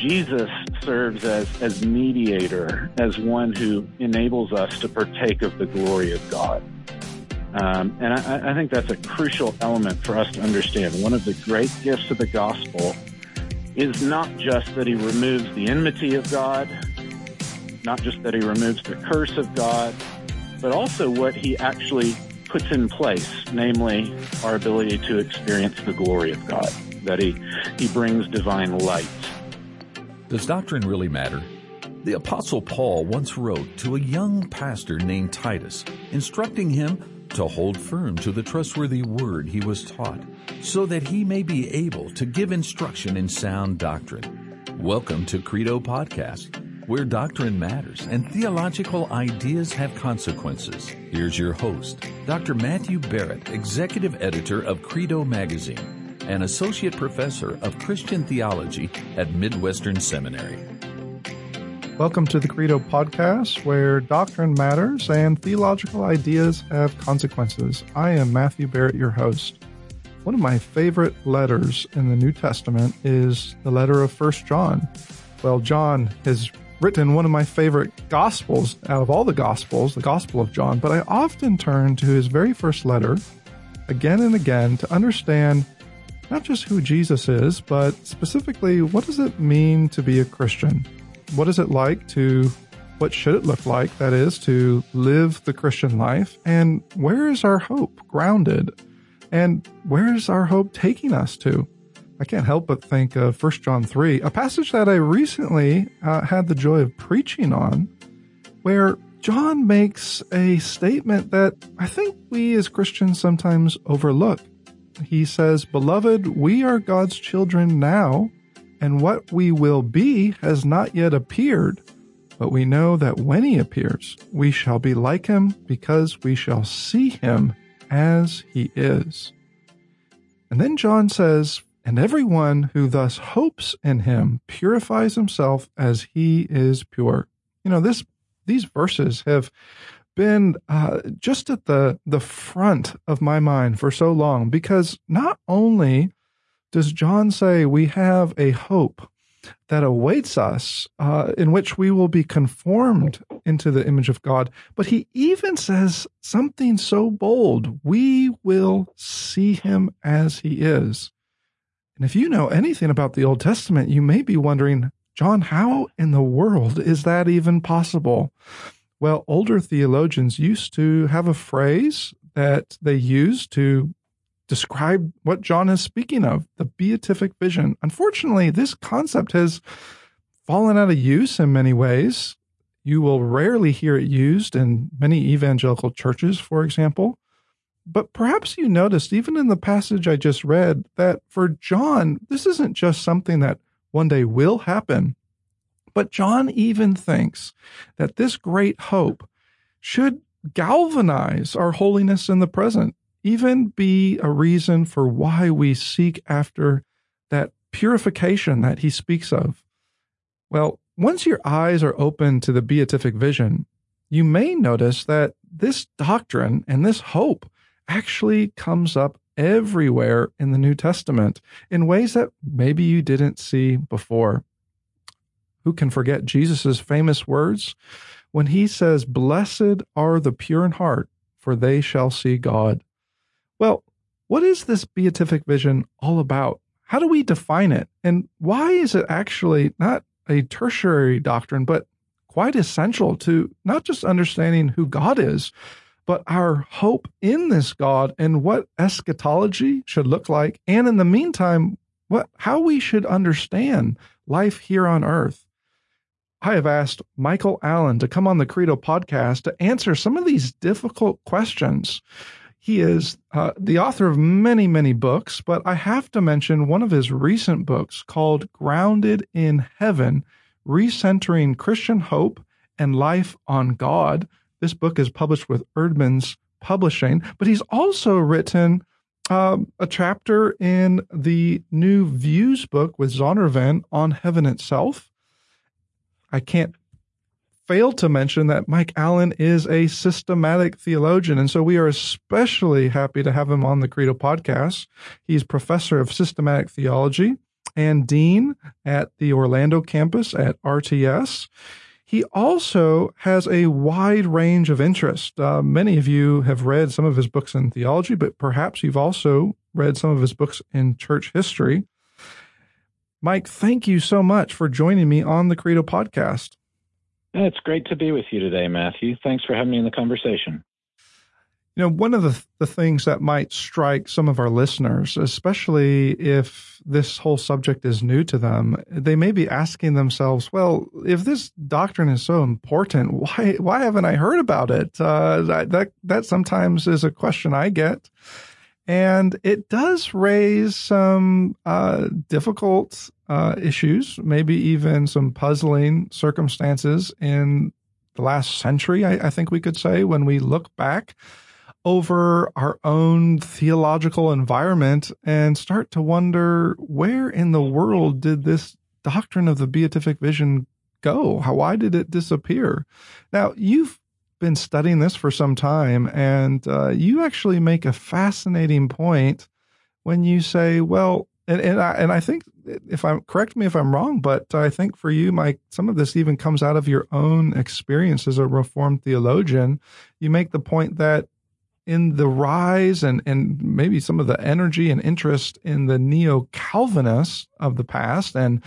Jesus serves as, as mediator, as one who enables us to partake of the glory of God. Um, and I, I think that's a crucial element for us to understand. One of the great gifts of the gospel is not just that he removes the enmity of God, not just that he removes the curse of God, but also what he actually puts in place, namely our ability to experience the glory of God, that he, he brings divine light. Does doctrine really matter? The Apostle Paul once wrote to a young pastor named Titus, instructing him to hold firm to the trustworthy word he was taught, so that he may be able to give instruction in sound doctrine. Welcome to Credo Podcast, where doctrine matters and theological ideas have consequences. Here's your host, Dr. Matthew Barrett, Executive Editor of Credo Magazine and Associate Professor of Christian Theology at Midwestern Seminary. Welcome to the Credo Podcast, where doctrine matters and theological ideas have consequences. I am Matthew Barrett, your host. One of my favorite letters in the New Testament is the letter of First John. Well, John has written one of my favorite gospels out of all the gospels, the Gospel of John, but I often turn to his very first letter again and again to understand not just who Jesus is, but specifically what does it mean to be a Christian? what is it like to what should it look like that is to live the christian life? And where is our hope grounded? And where is our hope taking us to? I can't help but think of 1 john 3 a passage that i recently uh, had the joy of preaching on where john makes a statement that i think we as christians sometimes overlook he says beloved we are god's children now and what we will be has not yet appeared. But we know that when he appears, we shall be like him because we shall see him as he is. And then John says, And everyone who thus hopes in him purifies himself as he is pure. You know, this these verses have been uh, just at the the front of my mind for so long because not only does John say we have a hope that awaits us uh, in which we will be conformed into the image of God. But he even says something so bold we will see him as he is. And if you know anything about the Old Testament, you may be wondering, John, how in the world is that even possible? Well, older theologians used to have a phrase that they used to describe what John is speaking of the beatific vision. Unfortunately, this concept has fallen out of use in many ways. You will rarely hear it used in many evangelical churches, for example. But perhaps you noticed, even in the passage I just read, that for John, this isn't just something that one day will happen, but John even thinks that this great hope should galvanize our holiness in the present even be a reason for why we seek after that purification that he speaks of? Well, once your eyes are open to the beatific vision, you may notice that this doctrine and this hope actually comes up everywhere in the New Testament in ways that maybe you didn't see before. Who can forget Jesus' famous words when he says, Blessed are the pure in heart, for they shall see God. Well, what is this beatific vision all about? How do we define it? And why is it actually not a tertiary doctrine, but quite essential to not just understanding who God is, but our hope in this God and what eschatology should look like. And in the meantime, what, how we should understand life here on earth. I have asked Michael Allen to come on the Credo podcast to answer some of these difficult questions. He is uh, the author of many, many books, but I have to mention one of his recent books called Grounded in Heaven Recentering Christian Hope and Life on God. This book is published with Eerdmans Publishing, but he's also written um, a chapter in the new Views book with Zondervan on heaven itself. I can't fail to mention that Mike Allen is a systematic theologian. And so we are especially happy to have him on the Credo podcast. He's professor of systematic theology and Dean at the Orlando campus at RTS. He also has a wide range of interest. Uh, many of you have read some of his books in theology, but perhaps you've also read some of his books in church history. Mike, thank you so much for joining me on the Credo podcast. It's great to be with you today, Matthew. Thanks for having me in the conversation. You know, one of the, the things that might strike some of our listeners, especially if this whole subject is new to them, they may be asking themselves, well, if this doctrine is so important, why, why haven't I heard about it? Uh, that, that, that sometimes is a question I get. And it does raise some uh, difficult uh, issues, maybe even some puzzling circumstances in the last century, I, I think we could say, when we look back over our own theological environment and start to wonder where in the world did this doctrine of the beatific vision go? How, why did it disappear? Now, you've been studying this for some time, and uh, you actually make a fascinating point when you say, well, and, and I, and I think if I'm correct me if I'm wrong, but I think for you, Mike, some of this even comes out of your own experience as a Reformed theologian. You make the point that in the rise and, and maybe some of the energy and interest in the neo Calvinists of the past and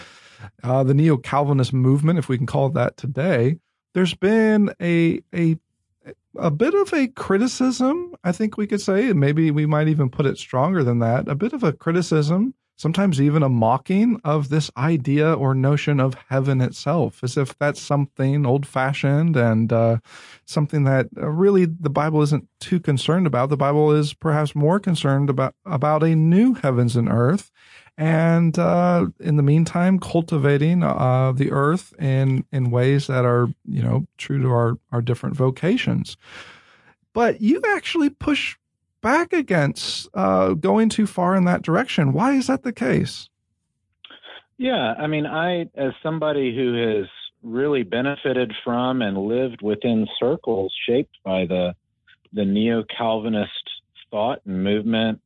uh, the neo Calvinist movement, if we can call it that today, there's been a, a, a bit of a criticism, I think we could say, and maybe we might even put it stronger than that, a bit of a criticism sometimes even a mocking of this idea or notion of heaven itself, as if that's something old fashioned and uh, something that uh, really the Bible isn't too concerned about. The Bible is perhaps more concerned about, about a new heavens and earth. And uh, in the meantime, cultivating uh, the earth in, in ways that are, you know, true to our, our different vocations. But you actually push back against uh, going too far in that direction. Why is that the case? Yeah, I mean, I, as somebody who has really benefited from and lived within circles shaped by the the neo Calvinist thought and movement,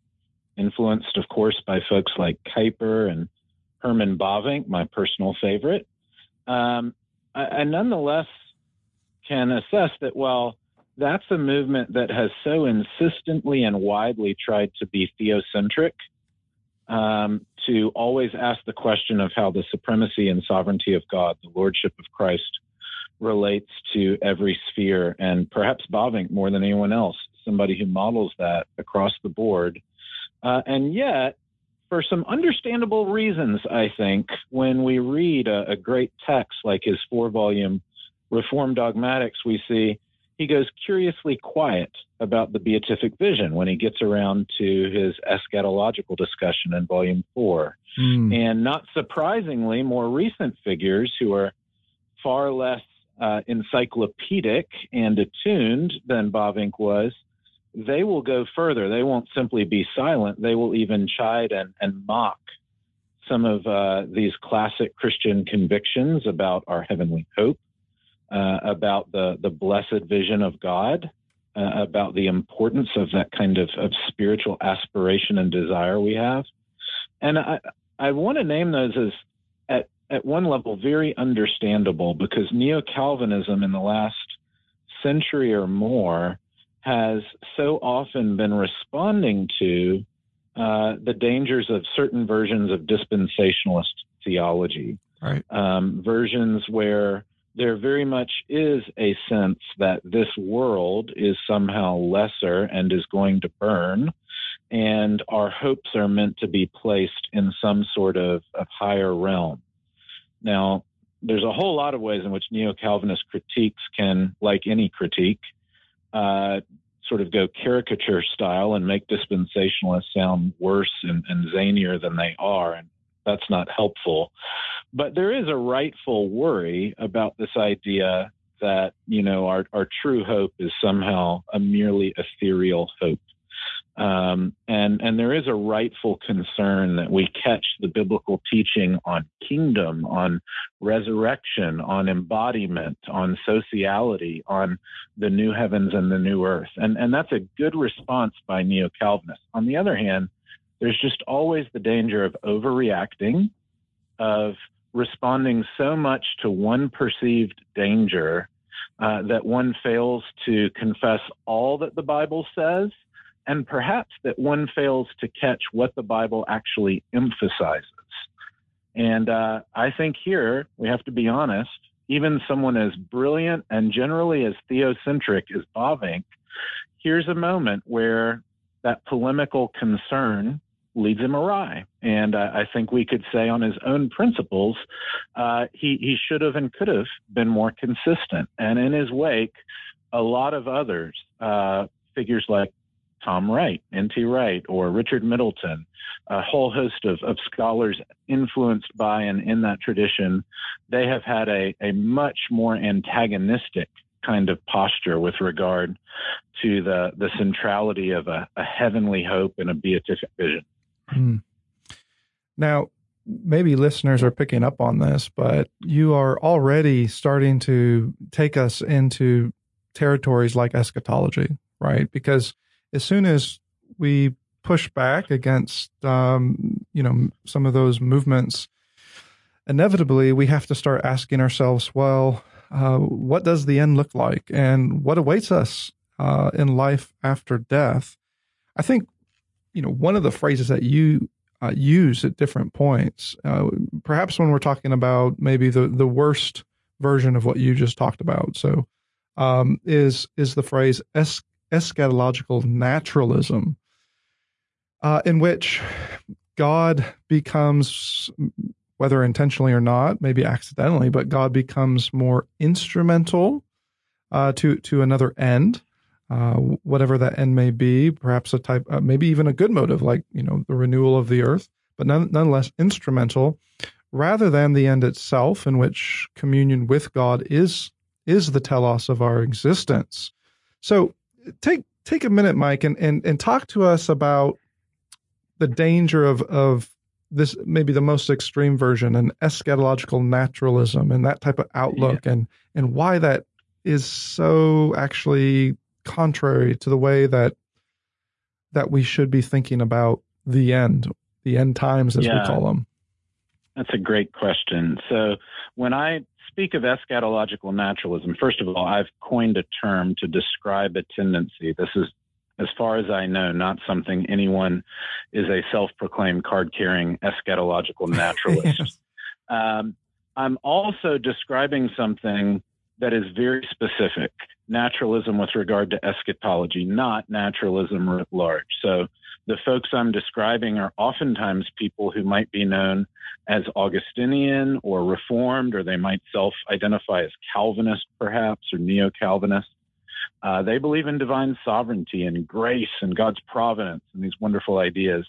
influenced, of course, by folks like Kuyper and Herman Bavinck, my personal favorite. Um, I, I nonetheless can assess that while that's a movement that has so insistently and widely tried to be theocentric, um, to always ask the question of how the supremacy and sovereignty of God, the lordship of Christ, relates to every sphere, and perhaps Bavinck more than anyone else, somebody who models that across the board. Uh, and yet, for some understandable reasons, I think, when we read a, a great text like his four volume Reform Dogmatics, we see he goes curiously quiet about the beatific vision when he gets around to his eschatological discussion in volume four. Mm. And not surprisingly, more recent figures who are far less uh, encyclopedic and attuned than Bavinck was, they will go further. They won't simply be silent. They will even chide and, and mock some of uh, these classic Christian convictions about our heavenly hope uh, about the, the blessed vision of God, uh, about the importance of that kind of, of spiritual aspiration and desire we have. And I, I want to name those as, at, at one level, very understandable because Neo Calvinism in the last century or more has so often been responding to uh, the dangers of certain versions of dispensationalist theology. Right. Um, versions where there very much is a sense that this world is somehow lesser and is going to burn, and our hopes are meant to be placed in some sort of, of higher realm. Now, there's a whole lot of ways in which neo Calvinist critiques can, like any critique, uh, sort of go caricature style and make dispensationalists sound worse and, and zanier than they are. And that's not helpful. But there is a rightful worry about this idea that, you know, our, our true hope is somehow a merely ethereal hope. Um, and, and there is a rightful concern that we catch the biblical teaching on kingdom, on resurrection, on embodiment, on sociality, on the new heavens and the new earth. And, and that's a good response by neo Calvinists. On the other hand, there's just always the danger of overreacting of responding so much to one perceived danger uh, that one fails to confess all that the Bible says, and perhaps that one fails to catch what the Bible actually emphasizes. And uh, I think here we have to be honest. Even someone as brilliant and generally as theocentric as Bavinck, here's a moment where that polemical concern leads him awry. And uh, I think we could say, on his own principles, uh, he he should have and could have been more consistent. And in his wake, a lot of others, uh, figures like Tom Wright, N.T. Wright, or Richard Middleton, a whole host of, of scholars influenced by and in that tradition, they have had a, a much more antagonistic kind of posture with regard to the, the centrality of a, a heavenly hope and a beatific vision. Hmm. Now, maybe listeners are picking up on this, but you are already starting to take us into territories like eschatology, right? Because as soon as we push back against, um, you know, some of those movements, inevitably we have to start asking ourselves, well, uh, what does the end look like, and what awaits us uh, in life after death? I think you know, one of the phrases that you uh, use at different points, uh, perhaps when we're talking about maybe the the worst version of what you just talked about, so um, is is the phrase es- eschatological naturalism, uh, in which God becomes, whether intentionally or not, maybe accidentally, but God becomes more instrumental uh, to to another end uh, whatever that end may be, perhaps a type, uh, maybe even a good motive, like you know the renewal of the earth, but none, nonetheless instrumental, rather than the end itself, in which communion with God is is the telos of our existence. So take take a minute, Mike, and and, and talk to us about the danger of of this maybe the most extreme version, an eschatological naturalism and that type of outlook, yeah. and and why that is so actually contrary to the way that that we should be thinking about the end, the end times as yeah. we call them? That's a great question. So when I speak of eschatological naturalism, first of all, I've coined a term to describe a tendency. This is, as far as I know, not something anyone is a self proclaimed card carrying eschatological naturalist. yes. um, I'm also describing something that is very specific naturalism with regard to eschatology, not naturalism writ large. So the folks I'm describing are oftentimes people who might be known as Augustinian or Reformed, or they might self identify as Calvinist, perhaps, or Neo Calvinist. Uh, they believe in divine sovereignty and grace and God's providence and these wonderful ideas.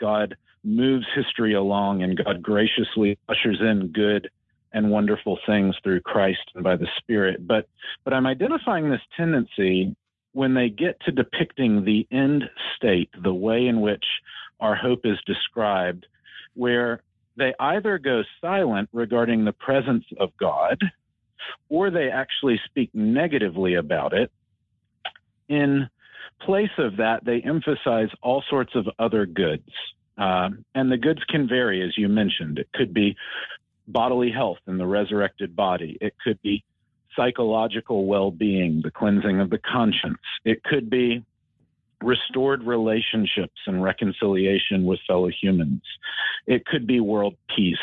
God moves history along and God graciously ushers in good and wonderful things through Christ and by the Spirit. But but I'm identifying this tendency when they get to depicting the end state, the way in which our hope is described, where they either go silent regarding the presence of God, or they actually speak negatively about it. In place of that, they emphasize all sorts of other goods. Uh, and the goods can vary, as you mentioned. It could be bodily health in the resurrected body. It could be psychological well being, the cleansing of the conscience. It could be restored relationships and reconciliation with fellow humans. It could be world peace.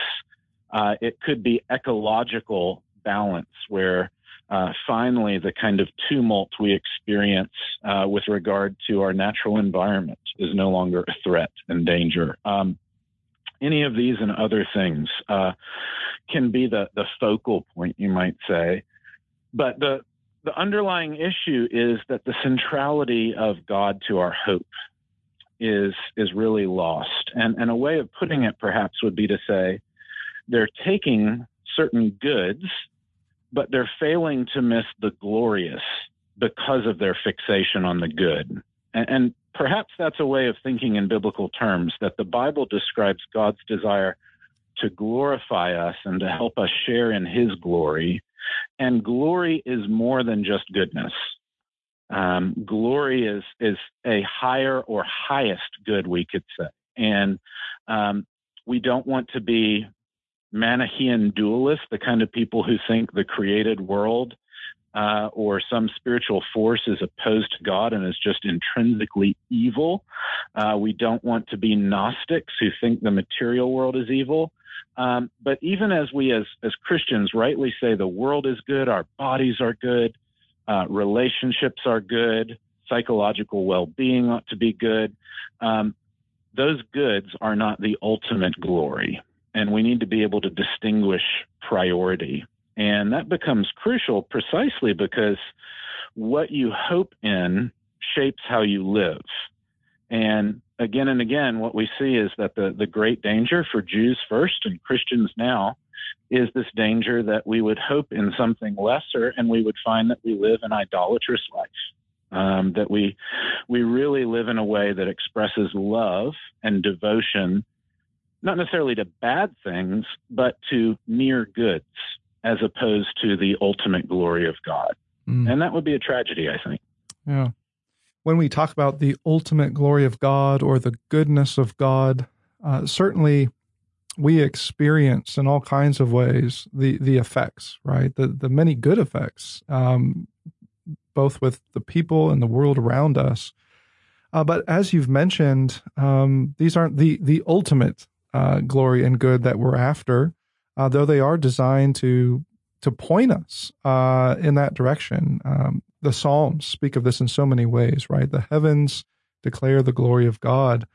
Uh, it could be ecological balance, where uh, finally the kind of tumult we experience uh, with regard to our natural environment is no longer a threat and danger. Um, any of these and other things uh, can be the, the focal point, you might say. But the, the underlying issue is that the centrality of God to our hope is, is really lost. And, and a way of putting it perhaps would be to say they're taking certain goods, but they're failing to miss the glorious because of their fixation on the good. And, and perhaps that's a way of thinking in biblical terms that the Bible describes God's desire to glorify us and to help us share in his glory. And glory is more than just goodness. Um, glory is is a higher or highest good, we could say. And um, we don't want to be Manichean dualists, the kind of people who think the created world uh, or some spiritual force is opposed to God and is just intrinsically evil. Uh, we don't want to be Gnostics who think the material world is evil. Um, but even as we, as, as Christians, rightly say the world is good, our bodies are good, uh, relationships are good, psychological well being ought to be good. Um, those goods are not the ultimate glory. And we need to be able to distinguish priority. And that becomes crucial precisely because what you hope in shapes how you live. And again and again, what we see is that the, the great danger for Jews first and Christians now is this danger that we would hope in something lesser and we would find that we live an idolatrous life. Um, that we we really live in a way that expresses love and devotion, not necessarily to bad things, but to mere goods as opposed to the ultimate glory of God. Mm. And that would be a tragedy, I think. Yeah. When we talk about the ultimate glory of God or the goodness of God, uh, certainly we experience in all kinds of ways the the effects, right? The the many good effects, um, both with the people and the world around us. Uh, but as you've mentioned, um, these aren't the the ultimate uh, glory and good that we're after uh, though they are designed to to point us uh, in that direction. Um, the Psalms speak of this in so many ways, right? The heavens declare the glory of God.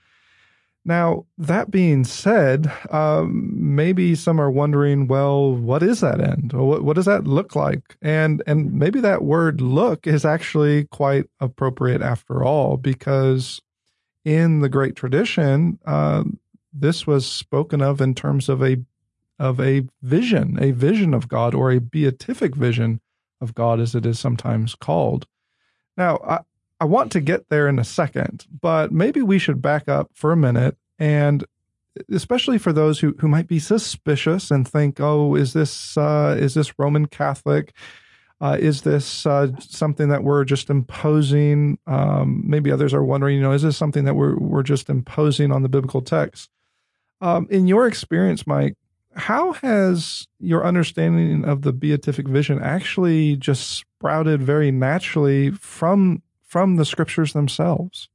Now, that being said, um, maybe some are wondering, well, what is that end? Or what, what does that look like? And and maybe that word "look" is actually quite appropriate after all, because in the great tradition, uh, this was spoken of in terms of a of a vision, a vision of God, or a beatific vision of God, as it is sometimes called. Now, I, I want to get there in a second, but maybe we should back up for a minute and especially for those who, who might be suspicious and think, oh, is this uh, is this Roman Catholic? Uh, is this uh, something that we're just imposing? Um, maybe others are wondering, you know, is this something that we're we're just imposing on the biblical text? Um, in your experience, Mike, how has your understanding of the beatific vision actually just sprouted very naturally from from the scriptures themselves?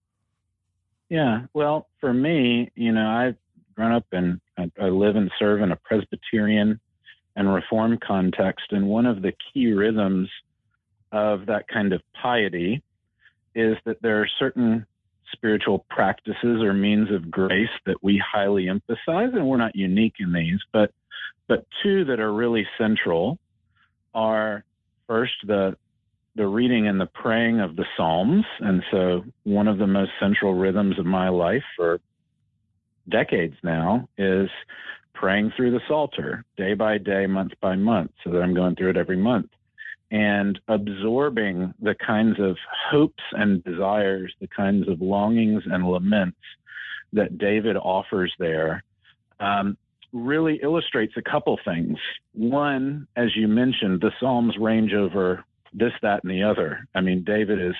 Yeah, well, for me, you know, I've grown up and I live and serve in a Presbyterian and Reformed context, and one of the key rhythms of that kind of piety is that there are certain spiritual practices or means of grace that we highly emphasize, and we're not unique in these, but but two that are really central are first the the reading and the praying of the Psalms, and so one of the most central rhythms of my life for decades now is praying through the Psalter day by day, month by month, so that I'm going through it every month and absorbing the kinds of hopes and desires, the kinds of longings and laments that David offers there, um, really illustrates a couple things. One, as you mentioned, the Psalms range over this, that, and the other. I mean, David is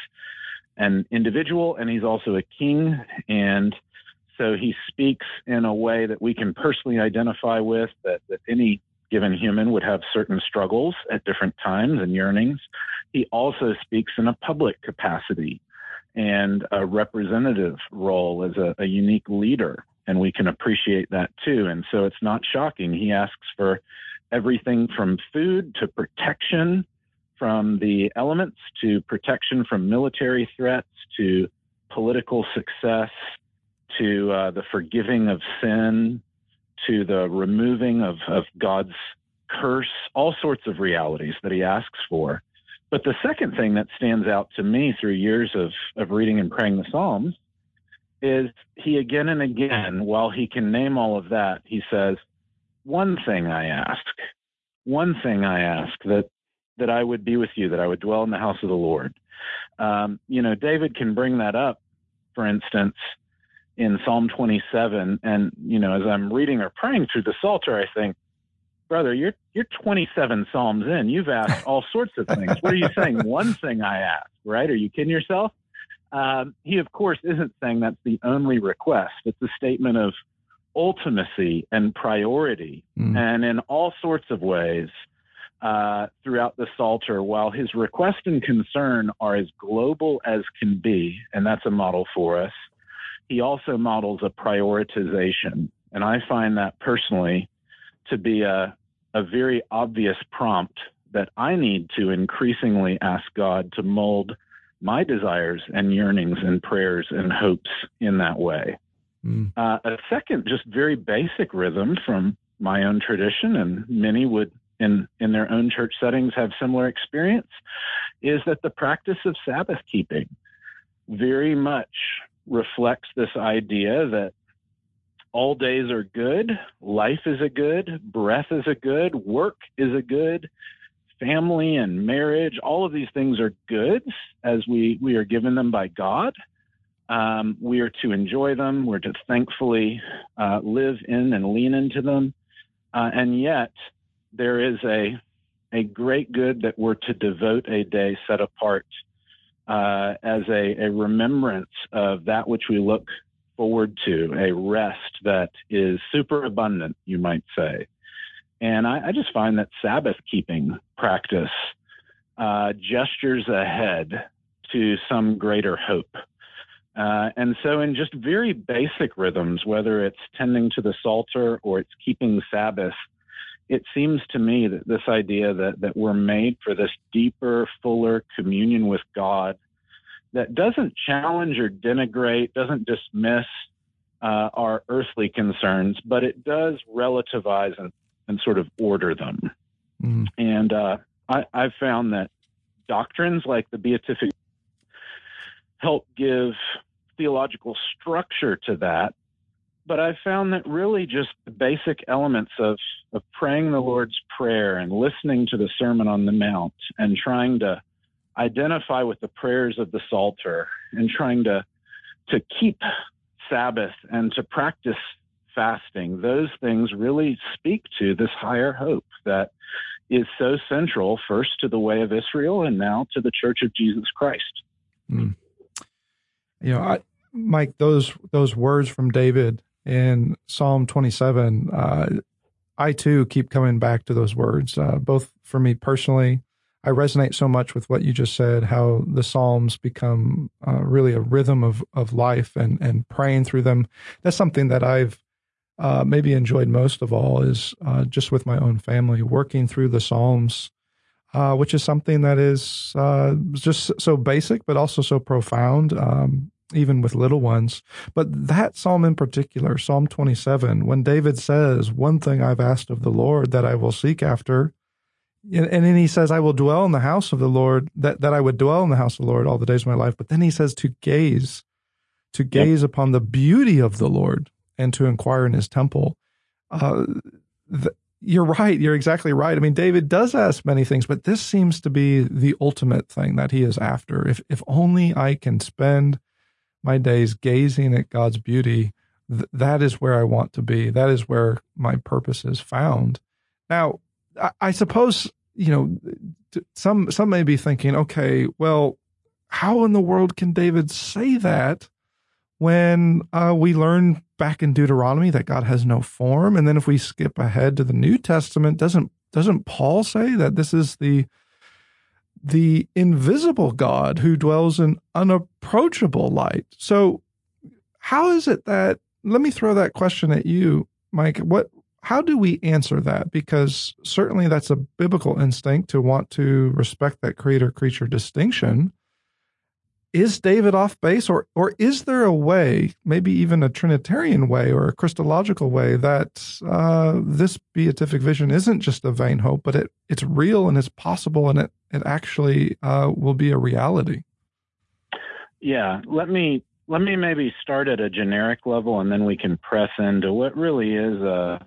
an individual and he's also a king. And so he speaks in a way that we can personally identify with, that, that any given human would have certain struggles at different times and yearnings. He also speaks in a public capacity and a representative role as a, a unique leader. And we can appreciate that too. And so it's not shocking. He asks for everything from food to protection from the elements to protection from military threats to political success to uh, the forgiving of sin to the removing of, of God's curse, all sorts of realities that he asks for. But the second thing that stands out to me through years of, of reading and praying the Psalms is he again and again, while he can name all of that, he says, One thing I ask, one thing I ask that that I would be with you, that I would dwell in the house of the Lord. Um, you know, David can bring that up, for instance, in Psalm 27. And, you know, as I'm reading or praying through the Psalter, I think, brother, you're, you're 27 Psalms in. You've asked all sorts of things. What are you saying? One thing I asked, right? Are you kidding yourself? Um, he, of course, isn't saying that's the only request. It's a statement of ultimacy and priority, mm. and in all sorts of ways uh, throughout the Psalter, while his request and concern are as global as can be, and that's a model for us, he also models a prioritization. And I find that personally to be a, a very obvious prompt that I need to increasingly ask God to mold my desires and yearnings and prayers and hopes in that way. Mm. Uh, a second, just very basic rhythm from my own tradition, and many would in in their own church settings have similar experience, is that the practice of Sabbath keeping very much reflects this idea that all days are good, life is a good, breath is a good, work is a good, family and marriage, all of these things are goods as we, we are given them by God. Um, we are to enjoy them. We're to thankfully uh, live in and lean into them. Uh, and yet, there is a, a great good that we're to devote a day set apart uh, as a, a remembrance of that which we look forward to, a rest that is super abundant, you might say. And I, I just find that Sabbath keeping practice uh, gestures ahead to some greater hope. Uh, and so, in just very basic rhythms, whether it's tending to the Psalter or it's keeping Sabbath, it seems to me that this idea that, that we're made for this deeper, fuller communion with God that doesn't challenge or denigrate, doesn't dismiss uh, our earthly concerns, but it does relativize and and sort of order them. Mm. And uh, I, I've found that doctrines like the beatific help give theological structure to that. But I found that really just the basic elements of, of praying the Lord's Prayer and listening to the Sermon on the Mount and trying to identify with the prayers of the Psalter and trying to to keep Sabbath and to practice fasting, those things really speak to this higher hope that is so central first to the way of Israel and now to the Church of Jesus Christ. Mm. You know, I, Mike, those those words from David in Psalm 27, uh, I too keep coming back to those words, uh, both for me personally. I resonate so much with what you just said, how the Psalms become uh, really a rhythm of, of life and, and praying through them. That's something that I've uh, maybe enjoyed most of all is uh, just with my own family, working through the Psalms, uh, which is something that is just so basic, but also so profound, um, even with little ones. But that psalm in particular, Psalm 27, when David says, One thing I've asked of the Lord that I will seek after, and then he says, I will dwell in the house of the Lord, that, that I would dwell in the house of the Lord all the days of my life. But then he says to gaze, to gaze yep. upon the beauty of the Lord and to inquire in his temple. Uh, you're right. You're exactly right. I mean, David does ask many things, but this seems to be the ultimate thing that he is after. If if only I can spend my days gazing at God's beauty, th- that is where I want to be. That is where my purpose is found. Now, I, I suppose you know some some may be thinking, okay, well, how in the world can David say that when uh, we learn back in Deuteronomy that God has no form. And then if we skip ahead to the New Testament, doesn't doesn't Paul say that this is the the invisible God who dwells in unapproachable light? So how is it that let me throw that question at you, Mike. What how do we answer that? Because certainly that's a biblical instinct to want to respect that creator creature distinction is David off base, or or is there a way, maybe even a Trinitarian way or a Christological way, that uh, this beatific vision isn't just a vain hope, but it it's real and it's possible, and it it actually uh, will be a reality? Yeah, let me let me maybe start at a generic level, and then we can press into what really is a,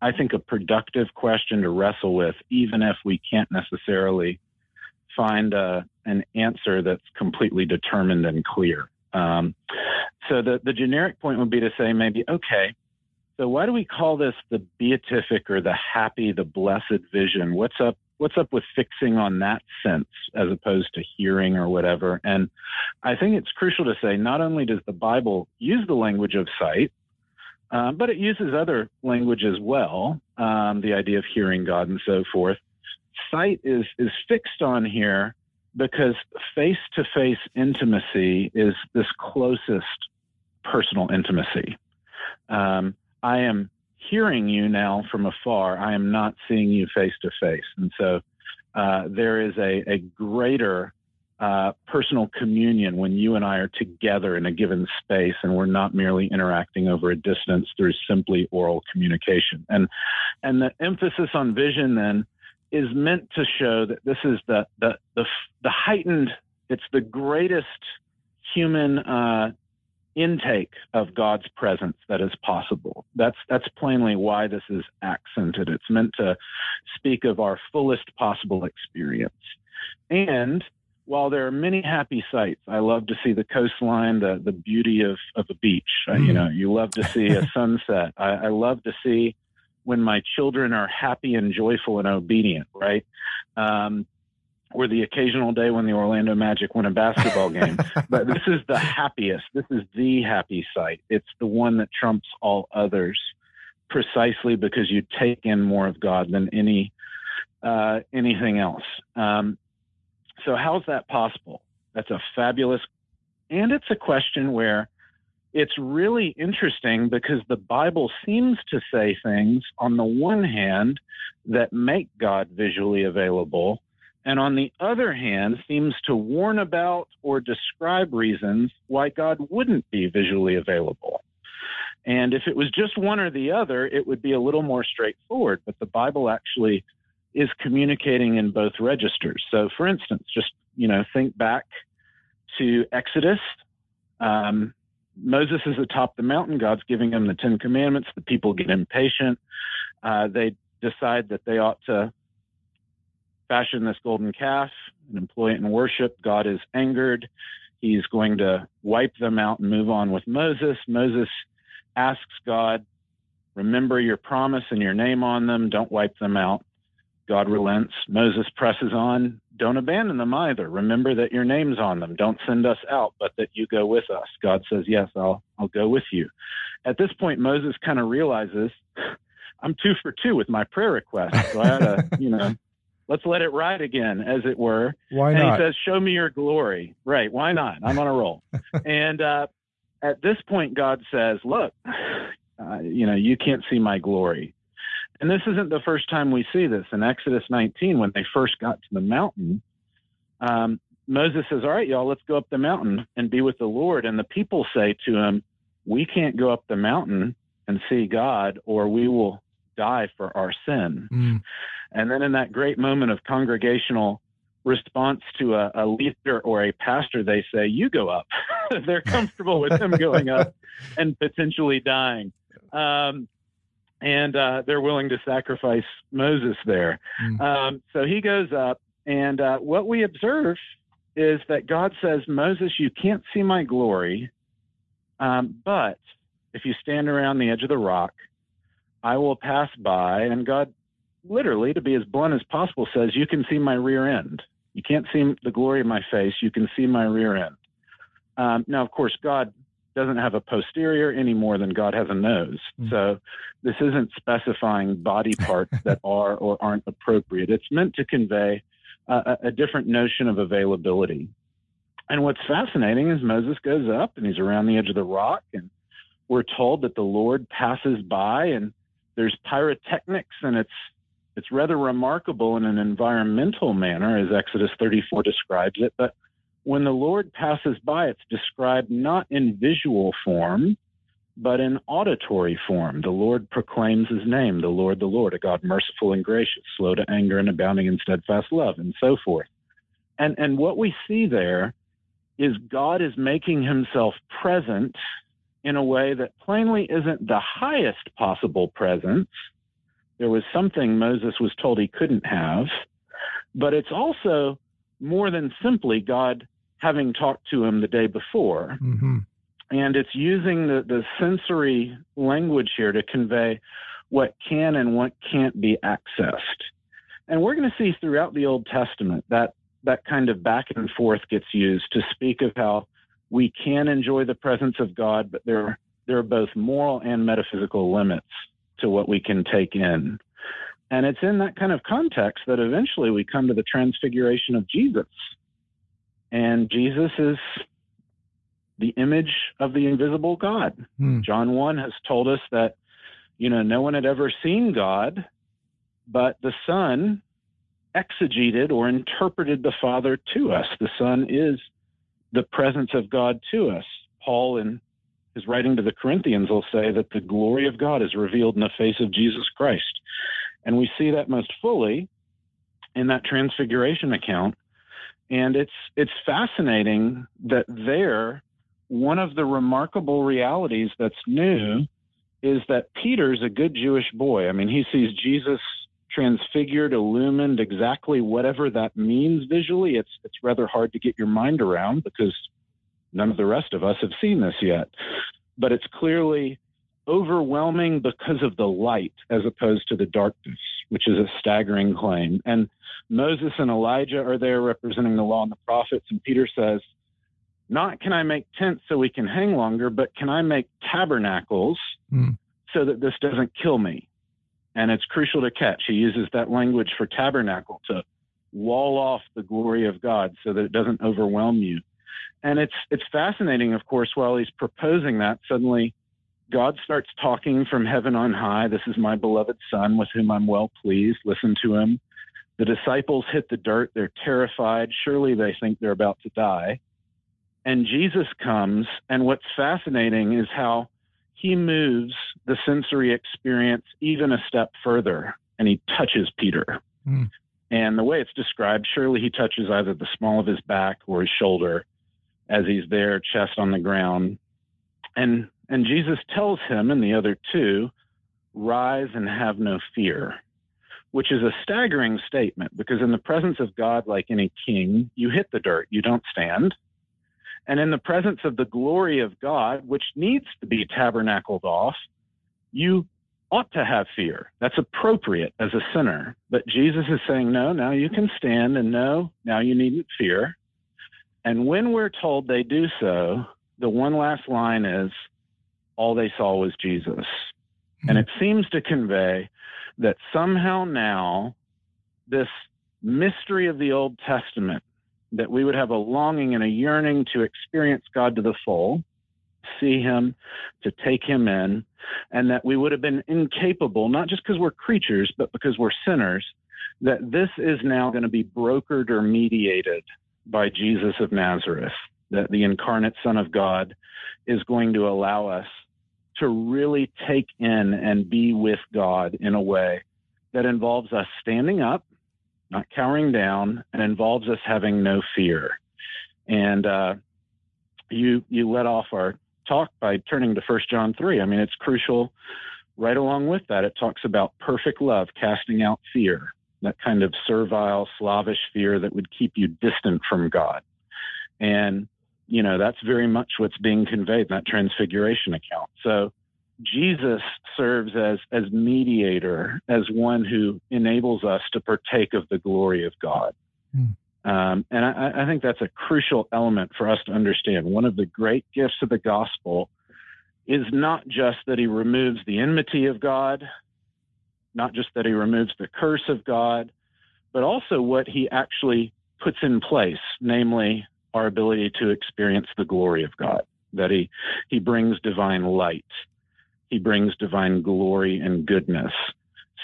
I think, a productive question to wrestle with, even if we can't necessarily find a, an answer that's completely determined and clear. Um, so the, the generic point would be to say maybe, okay, so why do we call this the beatific or the happy, the blessed vision? What's up? What's up with fixing on that sense as opposed to hearing or whatever? And I think it's crucial to say not only does the Bible use the language of sight, Um, but it uses other language as well, um, the idea of hearing God and so forth. Sight is is fixed on here because face to face intimacy is this closest personal intimacy. Um, I am hearing you now from afar. I am not seeing you face to face, and so uh, there is a, a greater uh, personal communion when you and I are together in a given space and we're not merely interacting over a distance through simply oral communication. And and the emphasis on vision then is meant to show that this is the the the, the heightened. It's the greatest human uh, intake of God's presence that is possible. That's that's plainly why this is accented. It's meant to speak of our fullest possible experience. And while there are many happy sights, I love to see the coastline, the the beauty of of a beach. Mm. you know, you love to see a sunset. I, I love to see when my children are happy and joyful and obedient. Right. Um, or the occasional day when the Orlando Magic win a basketball game. but this is the happiest. This is the happy sight. It's the one that trumps all others, precisely because you take in more of God than any uh, anything else. Um, so how's that possible? That's a fabulous, and it's a question where it's really interesting because the Bible seems to say things on the one hand that make God visually available and on the other hand, seems to warn about or describe reasons why God wouldn't be visually available. And if it was just one or the other, it would be a little more straightforward. But the Bible actually is communicating in both registers. So, for instance, just you know, think back to Exodus. Um, Moses is atop the mountain. God's giving him the Ten Commandments. The people get impatient. Uh, they decide that they ought to fashion this golden calf and employ it in worship. God is angered. He's going to wipe them out and move on with Moses. Moses asks God, Remember your promise and your name on them. Don't wipe them out. God relents. Moses presses on. Don't abandon them either. Remember that your name's on them. Don't send us out, but that you go with us. God says, Yes, I'll, I'll go with you. At this point, Moses kind of realizes, I'm two for two with my prayer request. So I had to, you know, let's let it ride again, as it were. Why and not? he says, "Show me your glory." Right? Why not? I'm on a roll. and uh, at this point, God says, "Look, uh, you know, you can't see my glory." And this isn't the first time we see this. In Exodus 19, when they first got to the mountain, um, Moses says, All right, y'all, let's go up the mountain and be with the Lord. And the people say to him, We can't go up the mountain and see God, or we will die for our sin. Mm. And then in that great moment of congregational response to a, a leader or a pastor, they say, You go up. They're comfortable with him going up and potentially dying. Um, and uh, they're willing to sacrifice Moses there. Mm. Um, so he goes up, and uh, what we observe is that God says, Moses, you can't see my glory, um, but if you stand around the edge of the rock, I will pass by. And God literally, to be as blunt as possible, says, You can see my rear end. You can't see the glory of my face. You can see my rear end. Um, now, of course, God doesn't have a posterior any more than God has a nose. Mm-hmm. So this isn't specifying body parts that are or aren't appropriate. It's meant to convey a, a different notion of availability. And what's fascinating is Moses goes up and he's around the edge of the rock, and we're told that the Lord passes by, and there's pyrotechnics, and it's it's rather remarkable in an environmental manner, as Exodus 34 describes it. But when the Lord passes by, it's described not in visual form, but in auditory form. The Lord proclaims his name, the Lord, the Lord, a God merciful and gracious, slow to anger and abounding in steadfast love, and so forth. And, and what we see there is God is making himself present in a way that plainly isn't the highest possible presence, there was something Moses was told he couldn't have, but it's also more than simply God having talked to him the day before. Mm-hmm. And it's using the, the sensory language here to convey what can and what can't be accessed. And we're going to see throughout the Old Testament that that kind of back and forth gets used to speak of how we can enjoy the presence of God, but there there are both moral and metaphysical limits to what we can take in. And it's in that kind of context that eventually we come to the transfiguration of Jesus. And Jesus is the image of the invisible God. Hmm. John 1 has told us that, you know, no one had ever seen God, but the Son exegeted or interpreted the Father to us. The Son is the presence of God to us. Paul, in his writing to the Corinthians, will say that the glory of God is revealed in the face of Jesus Christ. And we see that most fully in that transfiguration account. And it's it's fascinating that there one of the remarkable realities that's new is that Peter's a good Jewish boy. I mean, he sees Jesus transfigured, illumined, exactly whatever that means visually. It's it's rather hard to get your mind around because none of the rest of us have seen this yet. But it's clearly overwhelming because of the light as opposed to the darkness, which is a staggering claim. And Moses and Elijah are there representing the law and the prophets, and Peter says, not can I make tents so we can hang longer, but can I make tabernacles mm. so that this doesn't kill me? And it's crucial to catch. He uses that language for tabernacle to wall off the glory of God so that it doesn't overwhelm you. And it's it's fascinating, of course, while he's proposing that, suddenly God starts talking from heaven on high. This is my beloved son with whom I'm well pleased. Listen to him. The disciples hit the dirt. They're terrified. Surely they think they're about to die. And Jesus comes, and what's fascinating is how he moves the sensory experience even a step further, and he touches Peter. Mm. And the way it's described, surely he touches either the small of his back or his shoulder as he's there, chest on the ground. And and Jesus tells him and the other two, rise and have no fear, which is a staggering statement because in the presence of God, like any king, you hit the dirt, you don't stand. And in the presence of the glory of God, which needs to be tabernacled off, you ought to have fear. That's appropriate as a sinner. But Jesus is saying, no, now you can stand, and no, now you needn't fear. And when we're told they do so, the one last line is, all they saw was Jesus. Mm-hmm. And it seems to convey that somehow now this mystery of the Old Testament that we would have a longing and a yearning to experience God to the full, see Him, to take Him in, and that we would have been incapable, not just because we're creatures, but because we're sinners, that this is now going to be brokered or mediated by Jesus of Nazareth, that the incarnate Son of God is going to allow us to really take in and be with God in a way that involves us standing up not cowering down, and involves us having no fear. And uh, you you let off our talk by turning to First John three. I mean, it's crucial. Right along with that, it talks about perfect love casting out fear, that kind of servile, slavish fear that would keep you distant from God. And you know that's very much what's being conveyed in that transfiguration account. So Jesus serves as as mediator, as one who enables us to partake of the glory of God. Mm. Um, and I, I, think that's a crucial element for us to understand. One of the great gifts of the gospel is not just that he removes the enmity of God, not just that he removes the curse of God, but also what he actually puts in place, namely our ability to experience the glory of God, that he, he brings divine light he brings divine glory and goodness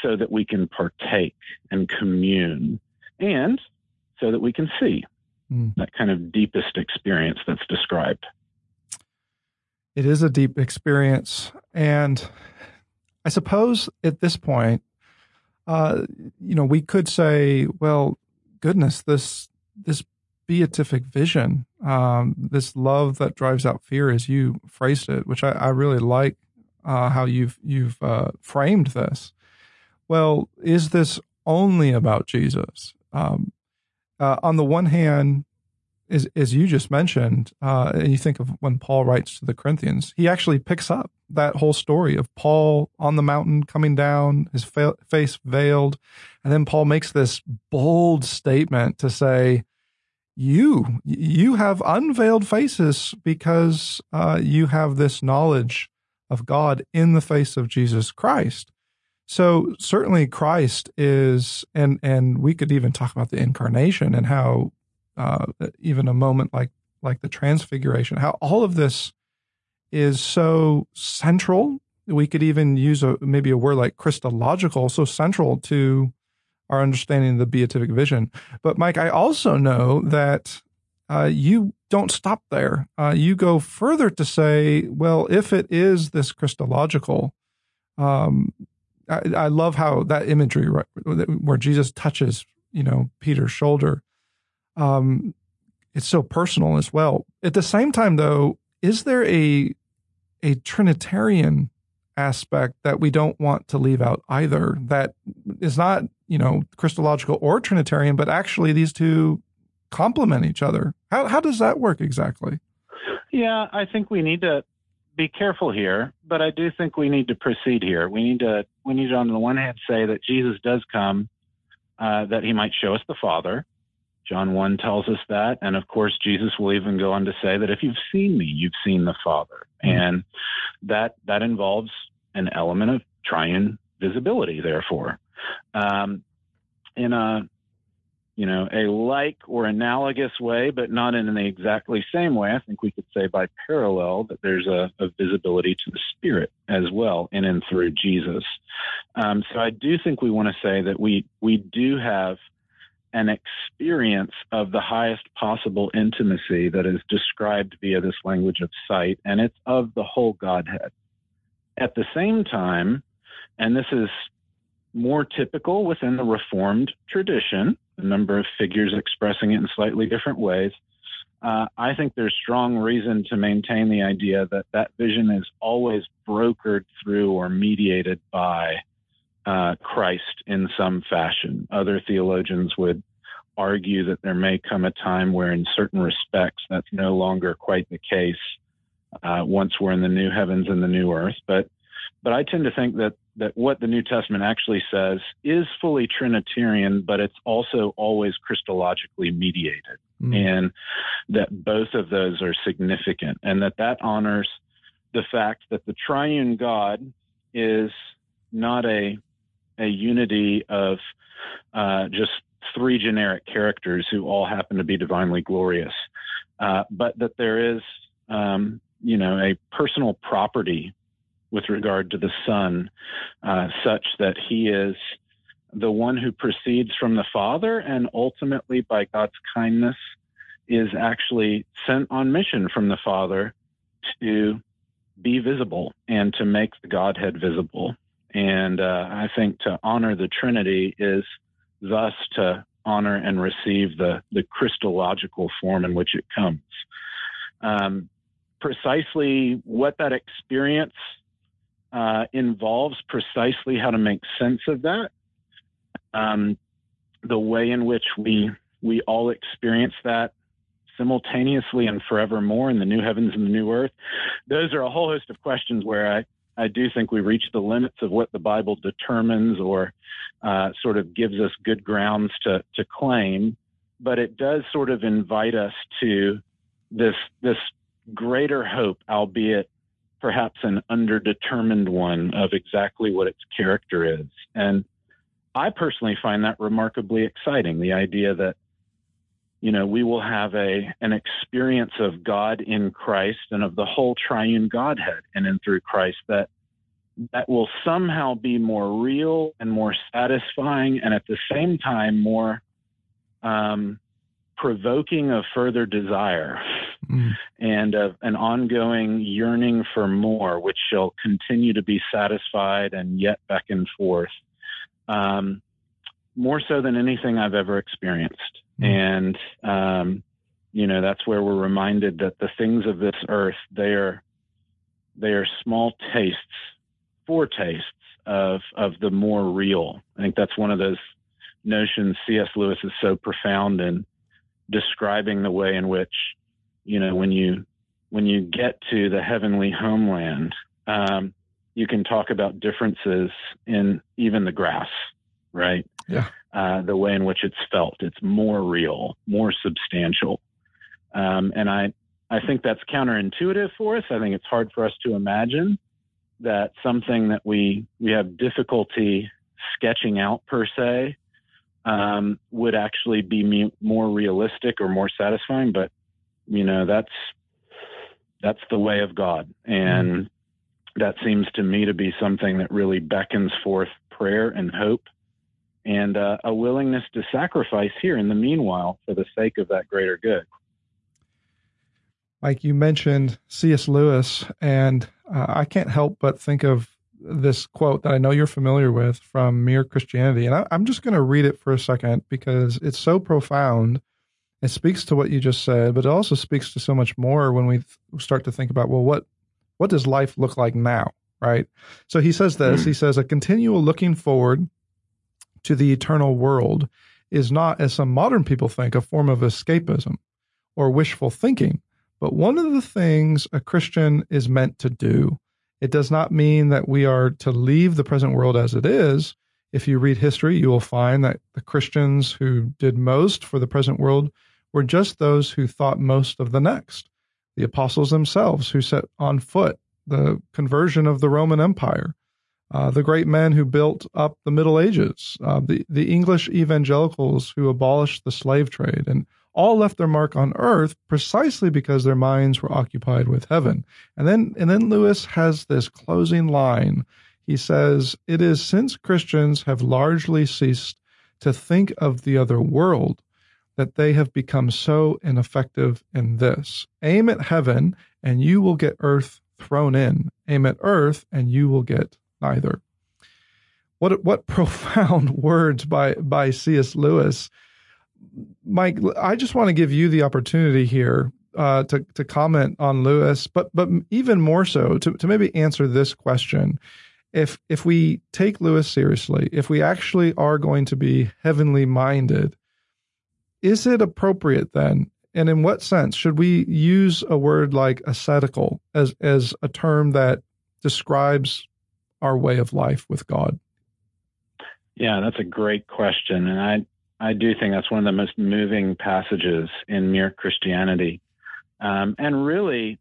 so that we can partake and commune and so that we can see mm. that kind of deepest experience that's described. It is a deep experience. And I suppose at this point, uh, you know, we could say, well, goodness, this, this beatific vision, um, this love that drives out fear, as you phrased it, which I, I really like uh, how you've you've uh, framed this. Well, is this only about Jesus? Um, uh, on the one hand, as, as you just mentioned, uh, and you think of when Paul writes to the Corinthians, he actually picks up that whole story of Paul on the mountain coming down, his fa- face veiled. And then Paul makes this bold statement to say, you, you have unveiled faces because uh, you have this knowledge of God in the face of Jesus Christ. So certainly Christ is, and and we could even talk about the incarnation and how uh, even a moment like like the transfiguration, how all of this is so central. We could even use a maybe a word like Christological, so central to our understanding of the beatific vision. But Mike, I also know that uh, you don't stop there. Uh, you go further to say, well, if it is this Christological, um, I, I, love how that imagery right, where Jesus touches, you know, Peter's shoulder. Um, it's so personal as well. At the same time, though, is there a a Trinitarian aspect that we don't want to leave out either? That is not, you know, Christological or Trinitarian, but actually these two complement each other. How how does that work exactly? Yeah, I think we need to be careful here, but I do think we need to proceed here. We need to we need to on the one hand say that Jesus does come uh, that he might show us the Father. John 1 tells us that. And of course, Jesus will even go on to say that if you've seen me, you've seen the Father. Mm-hmm. And that, that involves an element of triune visibility, therefore. Um, in a, you know, a like or analogous way, but not in the exactly same way, I think we could say by parallel that there's a, a visibility to the Spirit as well in and through Jesus. Um, so I do think we want to say that we, we do have – an experience of the highest possible intimacy that is described via this language of sight, and it's of the whole Godhead. At the same time, and this is more typical within the Reformed tradition, a number of figures expressing it in slightly different ways. Uh, I think there's strong reason to maintain the idea that that vision is always brokered through or mediated by uh, Christ in some fashion. Other theologians would argue that there may come a time where, in certain respects, that's no longer quite the case uh, once we're in the new heavens and the new earth. But but I tend to think that that what the New Testament actually says is fully Trinitarian, but it's also always Christologically mediated, mm. and that both of those are significant, and that that honors the fact that the Triune God is not a a unity of uh, just three generic characters who all happen to be divinely glorious, uh, but that there is, um, you know, a personal property with regard to the Son, uh, such that he is the one who proceeds from the Father and ultimately, by God's kindness, is actually sent on mission from the Father to be visible and to make the Godhead visible. And uh, I think to honor the Trinity is thus to honor and receive the, the Christological form in which it comes. Um, precisely what that experience uh, involves, precisely how to make sense of that, um, the way in which we we all experience that simultaneously and forevermore in the new heavens and the new earth. Those are a whole host of questions where I I do think we reach the limits of what the Bible determines or uh, sort of gives us good grounds to, to claim, but it does sort of invite us to this this greater hope, albeit perhaps an underdetermined one of exactly what its character is. And I personally find that remarkably exciting. The idea that you know, we will have a an experience of God in Christ and of the whole triune Godhead and in through Christ that that will somehow be more real and more satisfying and at the same time more um, provoking of further desire mm. and of an ongoing yearning for more, which shall continue to be satisfied and yet beckon forth, um, more so than anything I've ever experienced. Mm-hmm. And, um, you know, that's where we're reminded that the things of this earth, they are, they are small tastes, foretastes of, of the more real. I think that's one of those notions C.S. Lewis is so profound in describing the way in which, you know, when you, when you get to the heavenly homeland, um, you can talk about differences in even the grass, right? Yeah. Uh, the way in which it's felt. It's more real, more substantial. Um, and I, I think that's counterintuitive for us. I think it's hard for us to imagine. that something that we we have difficulty sketching out per se um, would actually be more realistic or more satisfying. But you know, that's that's the way of God, and mm-hmm. that seems to me to be something that really beckons forth prayer and hope, and uh, a willingness to sacrifice here in the meanwhile for the sake of that greater good. Mike, you mentioned C.S. Lewis, and uh, I can't help but think of this quote that I know you're familiar with from Mere Christianity. And I, am just going to read it for a second because it's so profound. It speaks to what you just said, but it also speaks to so much more when we start to think about, well, what, what does life look like now? Right. So he says this, hmm. he says, a continual looking forward to the eternal world is not, as some modern people think, a form of escapism or wishful thinking. But one of the things a Christian is meant to do it does not mean that we are to leave the present world as it is. If you read history, you will find that the Christians who did most for the present world were just those who thought most of the next. The apostles themselves, who set on foot the conversion of the Roman Empire, uh, the great men who built up the Middle Ages, uh, the, the English evangelicals who abolished the slave trade, and all left their mark on earth precisely because their minds were occupied with heaven. And then and then Lewis has this closing line. He says, "It is since Christians have largely ceased to think of the other world that they have become so ineffective in this. Aim at heaven and you will get earth thrown in. Aim at earth and you will get neither." What what profound words by by C.S. Lewis Mike, I just want to give you the opportunity here uh, to to comment on Lewis, but but even more so to to maybe answer this question: if if we take Lewis seriously, if we actually are going to be heavenly minded, is it appropriate then? And in what sense should we use a word like ascetical as as a term that describes our way of life with God? Yeah, that's a great question, and I I do think that's one of the most moving passages in Mere Christianity. Um, and really,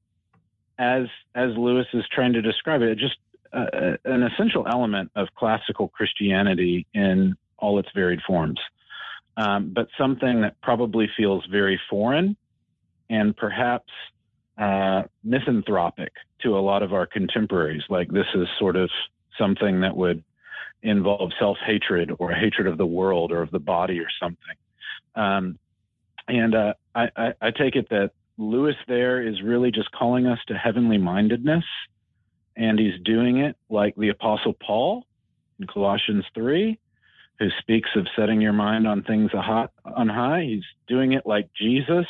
as as Lewis is trying to describe it, just uh, uh, an essential element of classical Christianity in all its varied forms, um, but something that probably feels very foreign and perhaps uh, misanthropic to a lot of our contemporaries. Like this is sort of something that would involve self hatred or hatred of the world or of the body or something. Um, and uh, I, I, I, take it that Lewis there is really just calling us to heavenly mindedness, and he's doing it like the Apostle Paul in Colossians 3, who speaks of setting your mind on things on high. He's doing it like Jesus,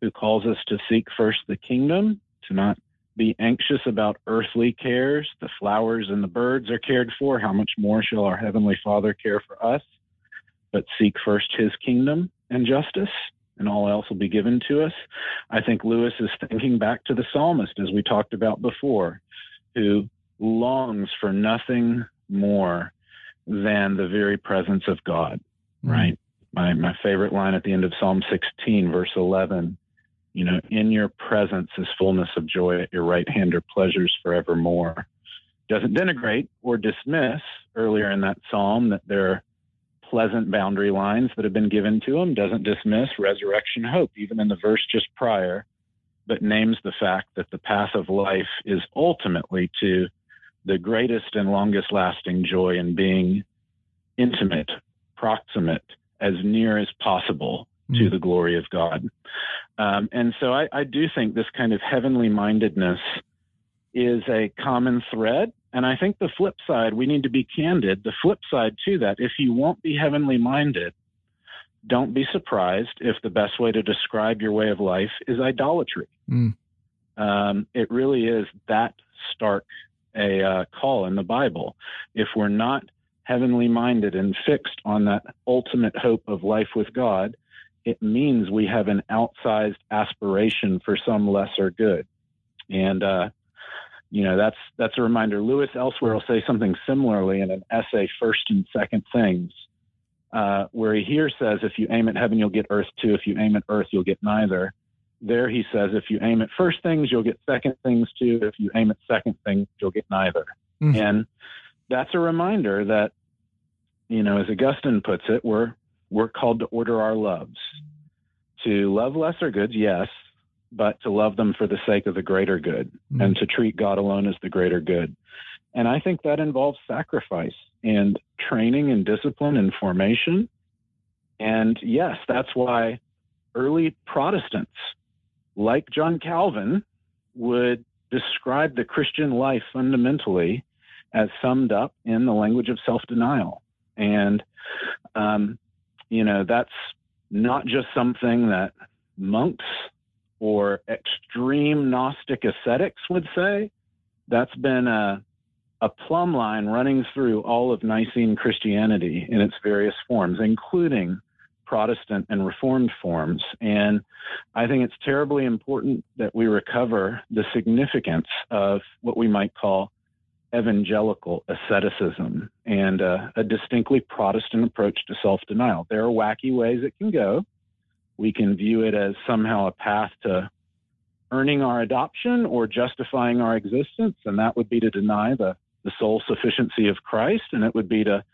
who calls us to seek first the kingdom, to not be anxious about earthly cares. The flowers and the birds are cared for. How much more shall our Heavenly Father care for us? But seek first His kingdom and justice, and all else will be given to us. I think Lewis is thinking back to the psalmist, as we talked about before, who longs for nothing more than the very presence of God, mm-hmm. right? My, my favorite line at the end of Psalm 16, verse 11 you know, in your presence is fullness of joy at your right hand are pleasures forevermore. Doesn't denigrate or dismiss earlier in that psalm that there are pleasant boundary lines that have been given to him. Doesn't dismiss resurrection hope, even in the verse just prior, but names the fact that the path of life is ultimately to the greatest and longest lasting joy in being intimate, proximate, as near as possible to mm. the glory of God. Um, and so I, I do think this kind of heavenly mindedness is a common thread. And I think the flip side, we need to be candid. The flip side to that, if you won't be heavenly minded, don't be surprised if the best way to describe your way of life is idolatry. Mm. Um, it really is that stark a uh, call in the Bible. If we're not heavenly minded and fixed on that ultimate hope of life with God, it means we have an outsized aspiration for some lesser good. And, uh, you know, that's, that's a reminder. Lewis elsewhere will say something similarly in an essay, First and Second Things, uh, where he here says, if you aim at heaven, you'll get earth too. If you aim at earth, you'll get neither. there he says, if you aim at first things, you'll get second things too. If you aim at second things, you'll get neither. Mm-hmm. And that's a reminder that, you know, as Augustine puts it, we're we're called to order our loves. To love lesser goods, yes, but to love them for the sake of the greater good mm-hmm. and to treat God alone as the greater good. And I think that involves sacrifice and training and discipline and formation. And yes, that's why early Protestants, like John Calvin, would describe the Christian life fundamentally as summed up in the language of self denial. And, um, you know, that's not just something that monks or extreme Gnostic ascetics would say. That's been a, a plumb line running through all of Nicene Christianity in its various forms, including Protestant and Reformed forms. And I think it's terribly important that we recover the significance of what we might call evangelical asceticism and uh, a distinctly Protestant approach to self denial. There are wacky ways it can go. We can view it as somehow a path to earning our adoption or justifying our existence, and that would be to deny the, the sole sufficiency of Christ, and it would be to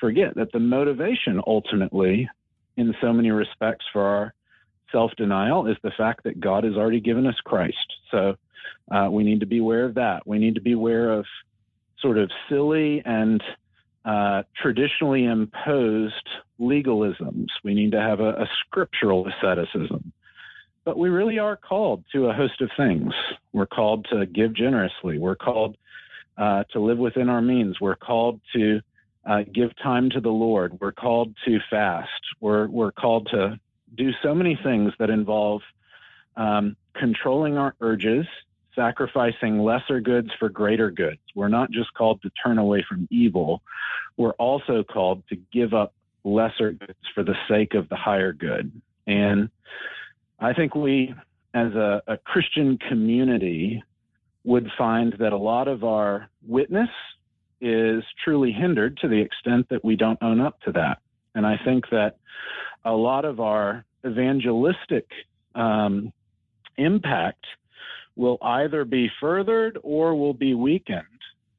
forget that the motivation ultimately, in so many respects, for our self denial is the fact that God has already given us Christ. So uh, we need to be aware of that. We need to be aware of sort of silly and uh, traditionally imposed legalisms. We need to have a, a, scriptural asceticism. But we really are called to a host of things. We're called to give generously. We're called uh, to live within our means. We're called to uh, give time to the Lord. We're called to fast. We're, we're called to do so many things that involve um, controlling our urges sacrificing lesser goods for greater goods. We're not just called to turn away from evil, we're also called to give up lesser goods for the sake of the higher good. And I think we, as a, a Christian community, would find that a lot of our witness is truly hindered to the extent that we don't own up to that. And I think that a lot of our evangelistic um, impact will either be furthered or will be weakened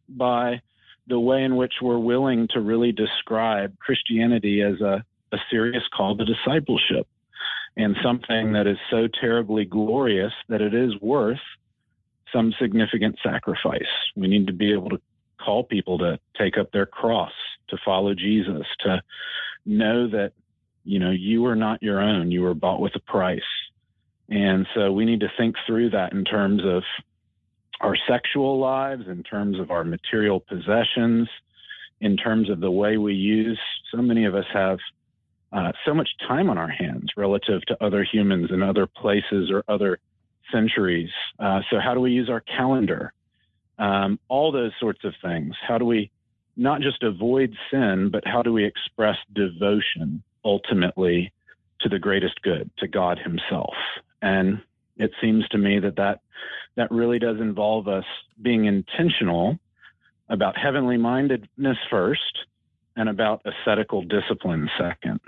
by the way in which we're willing to really describe Christianity as a, a serious call to discipleship and something that is so terribly glorious that it is worth some significant sacrifice. We need to be able to call people to take up their cross, to follow Jesus, to know that, you know, you are not your own. You were bought with a price. And so we need to think through that in terms of our sexual lives, in terms of our material possessions, in terms of the way we use. So many of us have uh, so much time on our hands relative to other humans in other places or other centuries. Uh, so, how do we use our calendar? Um, all those sorts of things. How do we not just avoid sin, but how do we express devotion ultimately to the greatest good, to God Himself? And it seems to me that that, that really does involve us being intentional about heavenly mindedness first and about ascetical discipline second.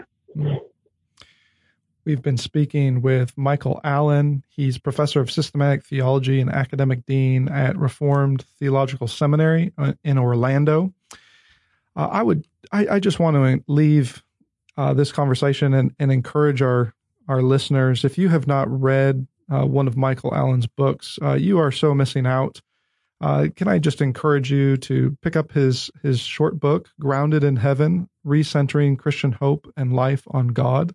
We've been speaking with Michael Allen. He's professor of systematic theology and academic dean at Reformed Theological Seminary uh, in Orlando. Uh, I would, I, I, just want to leave uh, this conversation and, and encourage our our listeners, if you have not read uh, one of Michael Allen's books, uh, you are so missing out. Uh, can I just encourage you to pick up his his short book, "Grounded in Heaven: Recentering Christian Hope and Life on God"?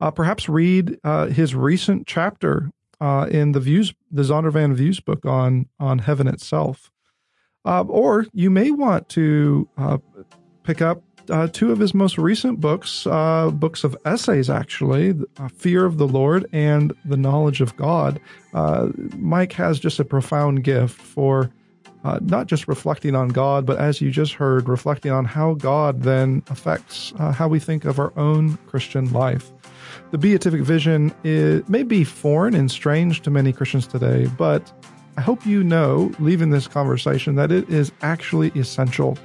Uh, perhaps read uh, his recent chapter uh, in the views, the Zondervan Views book on on heaven itself. or you may want to pick up uh, two of his most recent books, uh, books of essays, actually, uh, Fear of the Lord and The Knowledge of God. Uh, Mike has just a profound gift for uh, not just reflecting on God, but as you just heard, reflecting on how God then affects uh, how we think of our own Christian life. The beatific vision is, may be foreign and strange to many Christians today, but I hope you know, leaving this conversation, that it is actually essential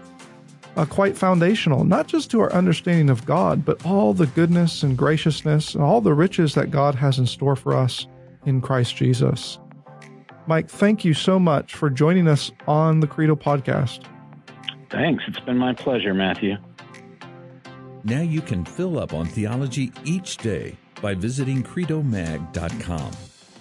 uh, quite foundational, not just to our understanding of God, but all the goodness and graciousness and all the riches that God has in store for us in Christ Jesus. Mike, thank you so much for joining us on the Credo podcast. Thanks. It's been my pleasure, Matthew. Now you can fill up on theology each day by visiting credomag.com.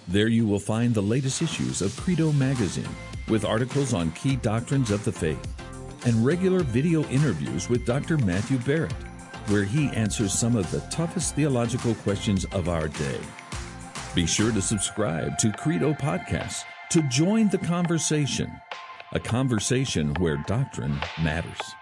There you will find the latest issues of Credo Magazine with articles on key doctrines of the faith and regular video interviews with Dr. Matthew Barrett, where he answers some of the toughest theological questions of our day. Be sure to subscribe to Credo Podcasts to join the conversation, a conversation where doctrine matters.